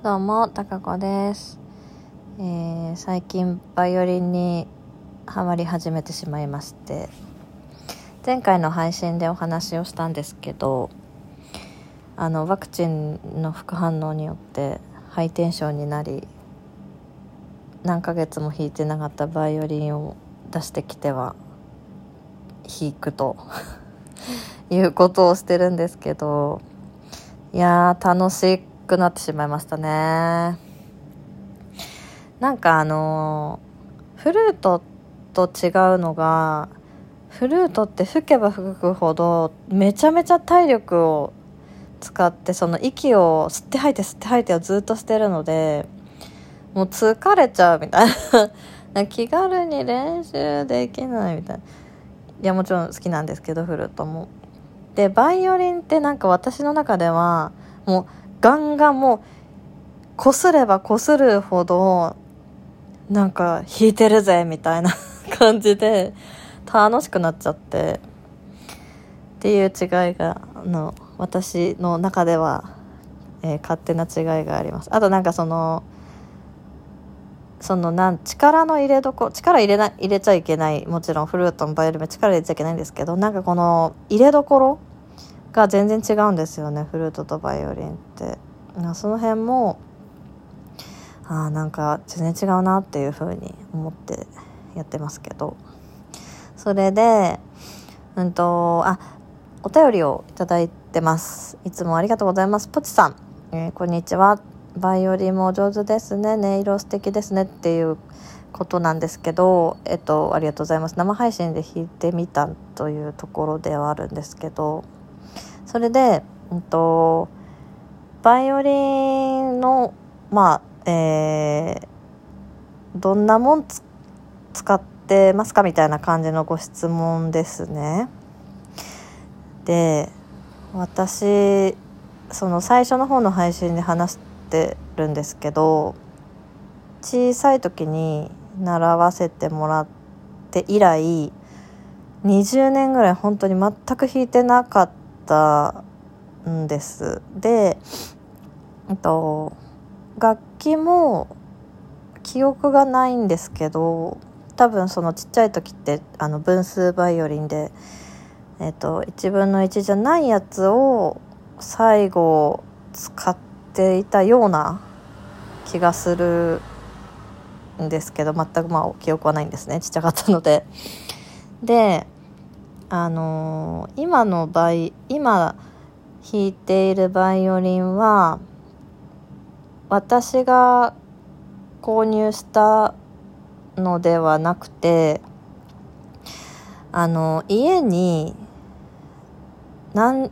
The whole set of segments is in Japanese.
どうも、たかこです、えー最近バイオリンにハマり始めてしまいまして前回の配信でお話をしたんですけどあのワクチンの副反応によってハイテンションになり何ヶ月も弾いてなかったバイオリンを出してきては弾くと いうことをしてるんですけどいやー楽しいくなってしまいましたね。なんかあのフルートと違うのがフルートって吹けば吹くほどめちゃめちゃ体力を使ってその息を吸って吐いて吸って吐いてをずっとしてるのでもう疲れちゃうみたいな。気軽に練習できないみたいな。いやもちろん好きなんですけどフルートも。でバイオリンってなんか私の中ではもうガンガンもうこすればこするほどなんか弾いてるぜみたいな 感じで楽しくなっちゃって。っていう違いがあの私の中では、えー勝手な違いがあります。あとなんかそのそのなん力の入れどこ力入れな入れちゃいけないもちろんフルートもバイオリンも力入れちゃいけないんですけどなんかこの入れどころが全然違うんですよねフルートとバイオリンって。その辺もあなんか全然違うなっていう風に思ってやってますけど。それでうんとあお便りをいただいてます。いつもありがとうございます。ポチさん、えーこんにちは。バイオリンも上手ですね。音色素敵ですねっていうことなんですけどえっとありがとうございます。生配信で弾いてみたというところではあるんですけど。それでうんとバイオリンのまあえーどんなもん使ってますかみたいな感じのご質問ですね。で私その最初の方の配信で話してるんですけど小さい時に習わせてもらって以来20年ぐらい本当に全く弾いてなかったたんです。で、えっと、楽器も記憶がないんですけど多分そのちっちゃい時ってあの分数バイオリンで、えっと、1分の1じゃないやつを最後使っていたような気がするんですけど全くまあ記憶はないんですねちっちゃかったので。であのー今のバイ今弾いているバイオリンは私が購入したのではなくてあの家になん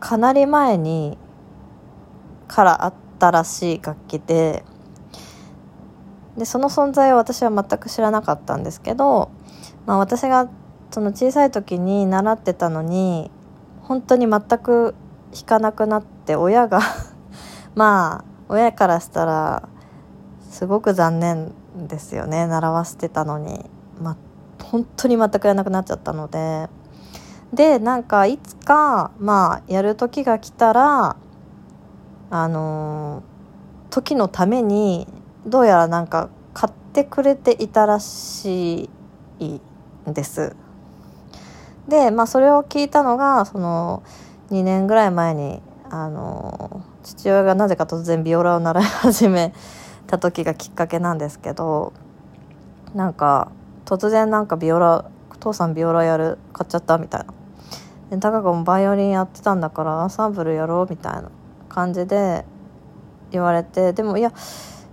かなり前にからあったらしい楽器ででその存在を私は全く知らなかったんですけど、まあ、私がその小さい時に習ってたのに本当に全く弾かなくなって親が まあ親からしたらすごく残念ですよね習わせてたのに、ま、本当に全くやらなくなっちゃったのででなんかいつかまあやる時が来たらあのー時のためにどうやらなんか買ってくれていたらしいんです。でまあそれを聞いたのがその2年ぐらい前にあの父親がなぜか突然ビオラを習い始めた時がきっかけなんですけどなんか突然なんかビオラ「父さんビオラやる買っちゃった」みたいな「で高子もバイオリンやってたんだからアンサンブルやろう」みたいな感じで言われてでもいや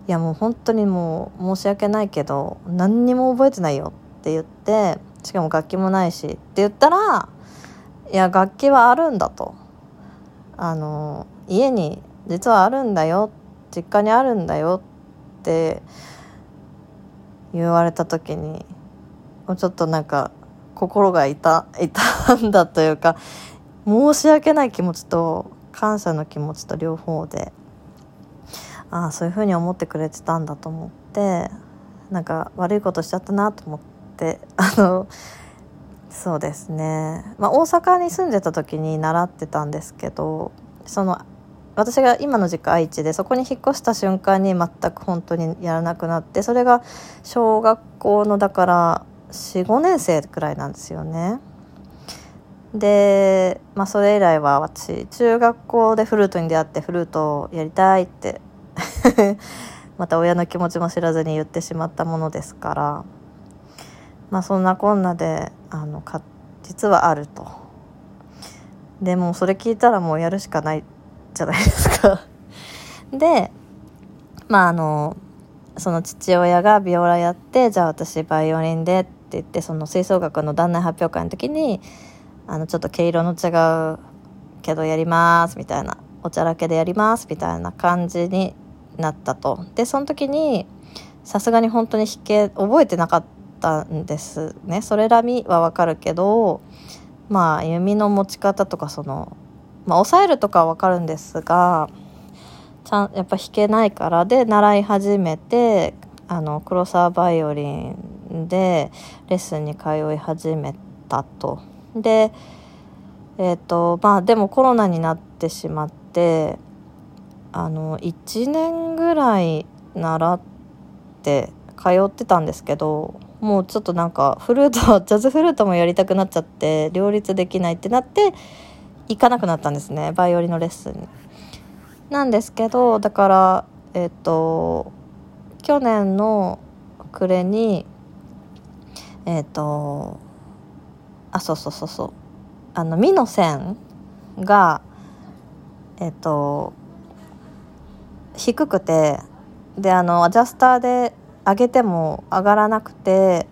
いやもう本当にもう申し訳ないけど何にも覚えてないよって言ってしかも楽器もないしって言ったらいや楽器はあるんだと。あの家に実はあるんだよ。実家にあるんだよって言われた時にもうちょっとなんか心が痛痛んだというか申し訳ない気持ちと感謝の気持ちと両方でああそういうふうに思ってくれてたんだと思ってなんか悪いことしちゃったなと思って。あのそうですね、まあ、大阪に住んでた時に習ってたんですけどその私が今の実家愛知でそこに引っ越した瞬間に全く本当にやらなくなってそれが小学校のだから45年生くらいなんですよね。で、まあ、それ以来は私中学校でフルートに出会ってフルートをやりたいって また親の気持ちも知らずに言ってしまったものですからまあそんなこんなであのか実はあると。でもそれ聞いたらもうやるしかないじゃないですか。でまああのその父親がビオラやってじゃあ私バイオリンでって言ってその吹奏楽の団内発表会の時にあのちょっと毛色の違うけどやりますみたいなおちゃらけでやりますみたいな感じになったと。でその時にさすがに本当に弾け覚えてなかった。たんですねそれらみはわかるけどまあ弓の持ち方とかそのまあ押さえるとかはわかるんですがちゃんやっぱ弾けないからで習い始めてあの黒沢バイオリンでレッスンに通い始めたと。でえっ、ー、とまあでもコロナになってしまってあの1年ぐらい習って通ってたんですけどもうちょっとなんかフルートジャズフルートもやりたくなっちゃって両立できないってなって行かなくなったんですねバイオリンのレッスンに。なんですけどだからえっ、と去年の暮れにえっ、とあそうそうそうそうあの「み」の線がえっと低くてであのアジャスターで上げても上がらなくて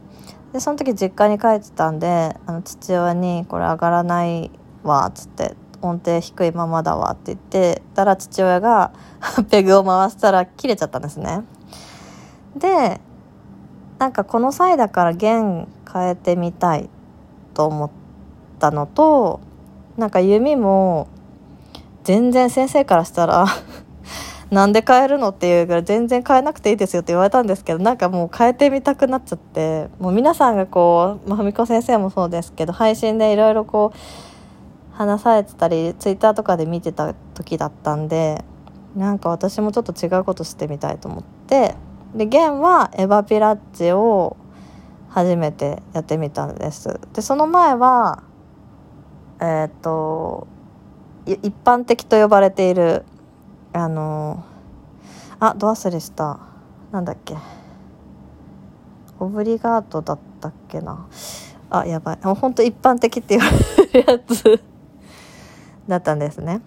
でその時実家に帰ってたんであの父親に「これ上がらないわ」っつって「音程低いままだわ」って言ってたら父親が ペグを回したら切れちゃったんですね。でなんかこの際だから弦変えてみたいと思ったのとなんか弓も全然先生からしたらなんで変えるの？っていうぐらい全然変えなくていいですよって言われたんですけどなんかもう変えてみたくなっちゃってもう皆さんがこう、まあ、ふみこ先生もそうですけど配信でいろいろこう話されてたりツイッターとかで見てた時だったんでなんか私もちょっと違うことしてみたいと思ってで弦はエヴァピラッチを初めてやってみたんです。でその前はえー、っと一般的と呼ばれているあのあど忘れした。なんだっけ。オブリガートだったっけな。あやばい。もうほんと一般的って言われるやつ。だったんですね。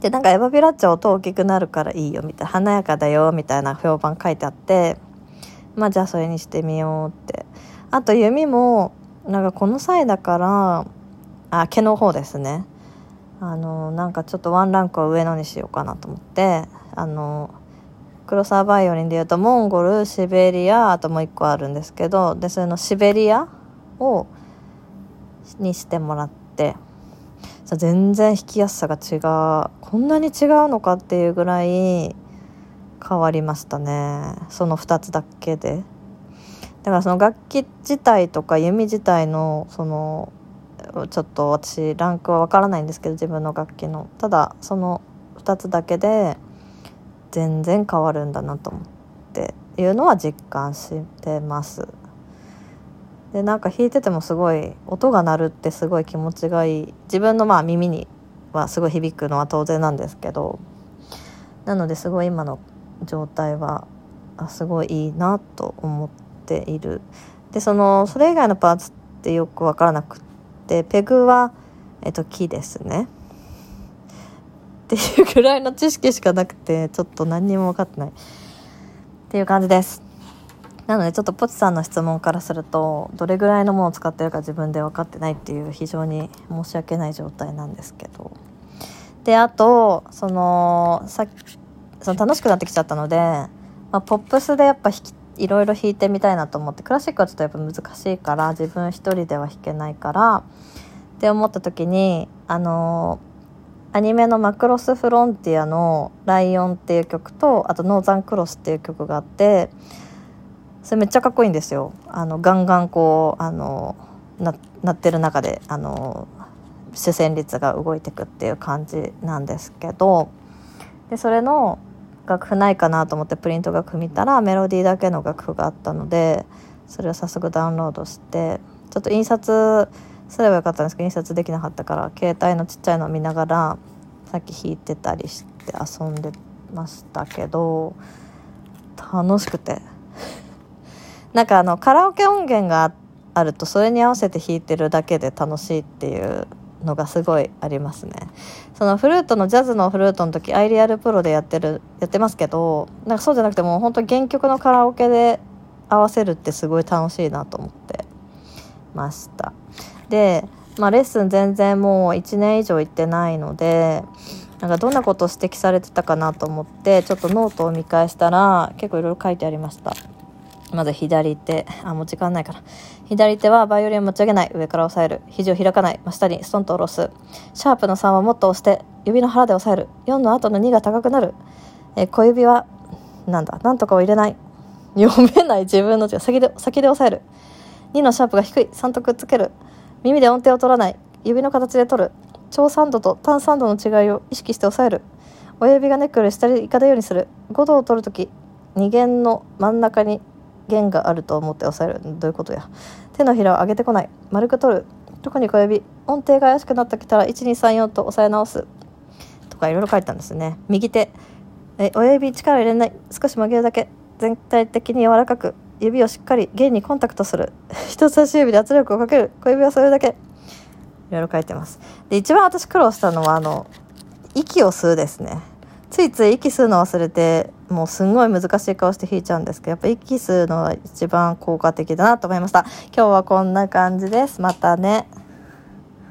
でなんかエヴァビラッチは音大きくなるからいいよみたいな華やかだよみたいな評判書いてあって。まあじゃあそれにしてみようって。あと弓もなんかこの際だからあ毛の方ですね。あのなんかちょっとワンランクは上のにしようかなと思ってあの黒沢バイオリンでいうとモンゴルシベリアあともう一個あるんですけどでそれのシベリアをにしてもらって全然弾きやすさが違うこんなに違うのかっていうぐらい変わりましたね。その2つだけで。だからその楽器自体とか弓自体のそのちょっと私ランクは分からないんですけど自分の楽器の。ただその2つだけで全然変わるんだなと思っていうのは実感してます。でなんか弾いててもすごい音が鳴るってすごい気持ちがいい。自分のまあ耳にはすごい響くのは当然なんですけどなのですごい今の状態はすごいいいなと思っている。でそのそれ以外のパーツってよく分からなくってペグは、えっと、木ですね。っていうぐらいの知識しかなくてちょっと何にも分かってない。っていう感じです。なのでちょっとポチさんの質問からするとどれぐらいのものを使ってるか自分で分かってないっていう非常に申し訳ない状態なんですけど。であとそのさその楽しくなってきちゃったので、まあ、ポップスでやっぱ弾きいろいろ弾いてみたいなと思ってクラシックはちょっとやっぱ難しいから自分一人では弾けないからって思った時にあのアニメの「マクロス・フロンティア」の「ライオン」っていう曲とあと「ノーザン・クロス」っていう曲があってそれめっちゃかっこいいんですよ。あのガンガンこうあのななってる中であの主旋律が動いてくっていう感じなんですけどでそれの楽譜ないかなと思ってプリント楽譜見たらメロディーだけの楽譜があったのでそれを早速ダウンロードしてちょっと印刷すればよかったんですけど印刷できなかったから携帯のちっちゃいのを見ながらさっき弾いてたりして遊んでましたけど楽しくて。なんかあのカラオケ音源があるとそれに合わせて弾いてるだけで楽しいっていうのがすごいありますね。そのフルートのジャズのフルートの時 iReal Pro でやってるやってますけどなんかそうじゃなくてもう本当原曲のカラオケで合わせるってすごい楽しいなと思ってました。で、まあ、レッスン全然もう1年以上行ってないのでなんかどんなことを指摘されてたかなと思ってちょっとノートを見返したら結構いろいろ書いてありました。まず左手あもう時間ないから左手はバイオリンを持ち上げない。上から押さえる。肘を開かない。真下にストンと下ろす。シャープの3はもっと押して指の腹で押さえる。4の後の2が高くなる。え小指はなんだなんとかを入れない。読めない。自分の字を。先で先で押さえる。2のシャープが低い。3とくっつける。耳で音程を取らない。指の形で取る。長3度と単3度の違いを意識して押さえる。親指がネックより下にいかないようにする。5度を取るとき2弦の真ん中に弦があると思って押さえる。どういうことや。手のひらを上げてこない。丸く取る。特に小指。音程が怪しくなってきたら1234と押さえ直すとかいろいろ書いたんですね。右手。え親指力入れない。少し曲げるだけ。全体的に柔らかく。指をしっかり弦にコンタクトする。人差し指で圧力をかける。小指はそれだけ。いろいろ書いてます。で一番私苦労したのはあの息を吸うですね。ついつい息吸うの忘れてもうすんごい難しい顔して弾いちゃうんですけどやっぱ息吸うのは一番効果的だなと思いました。今日はこんな感じです。またね。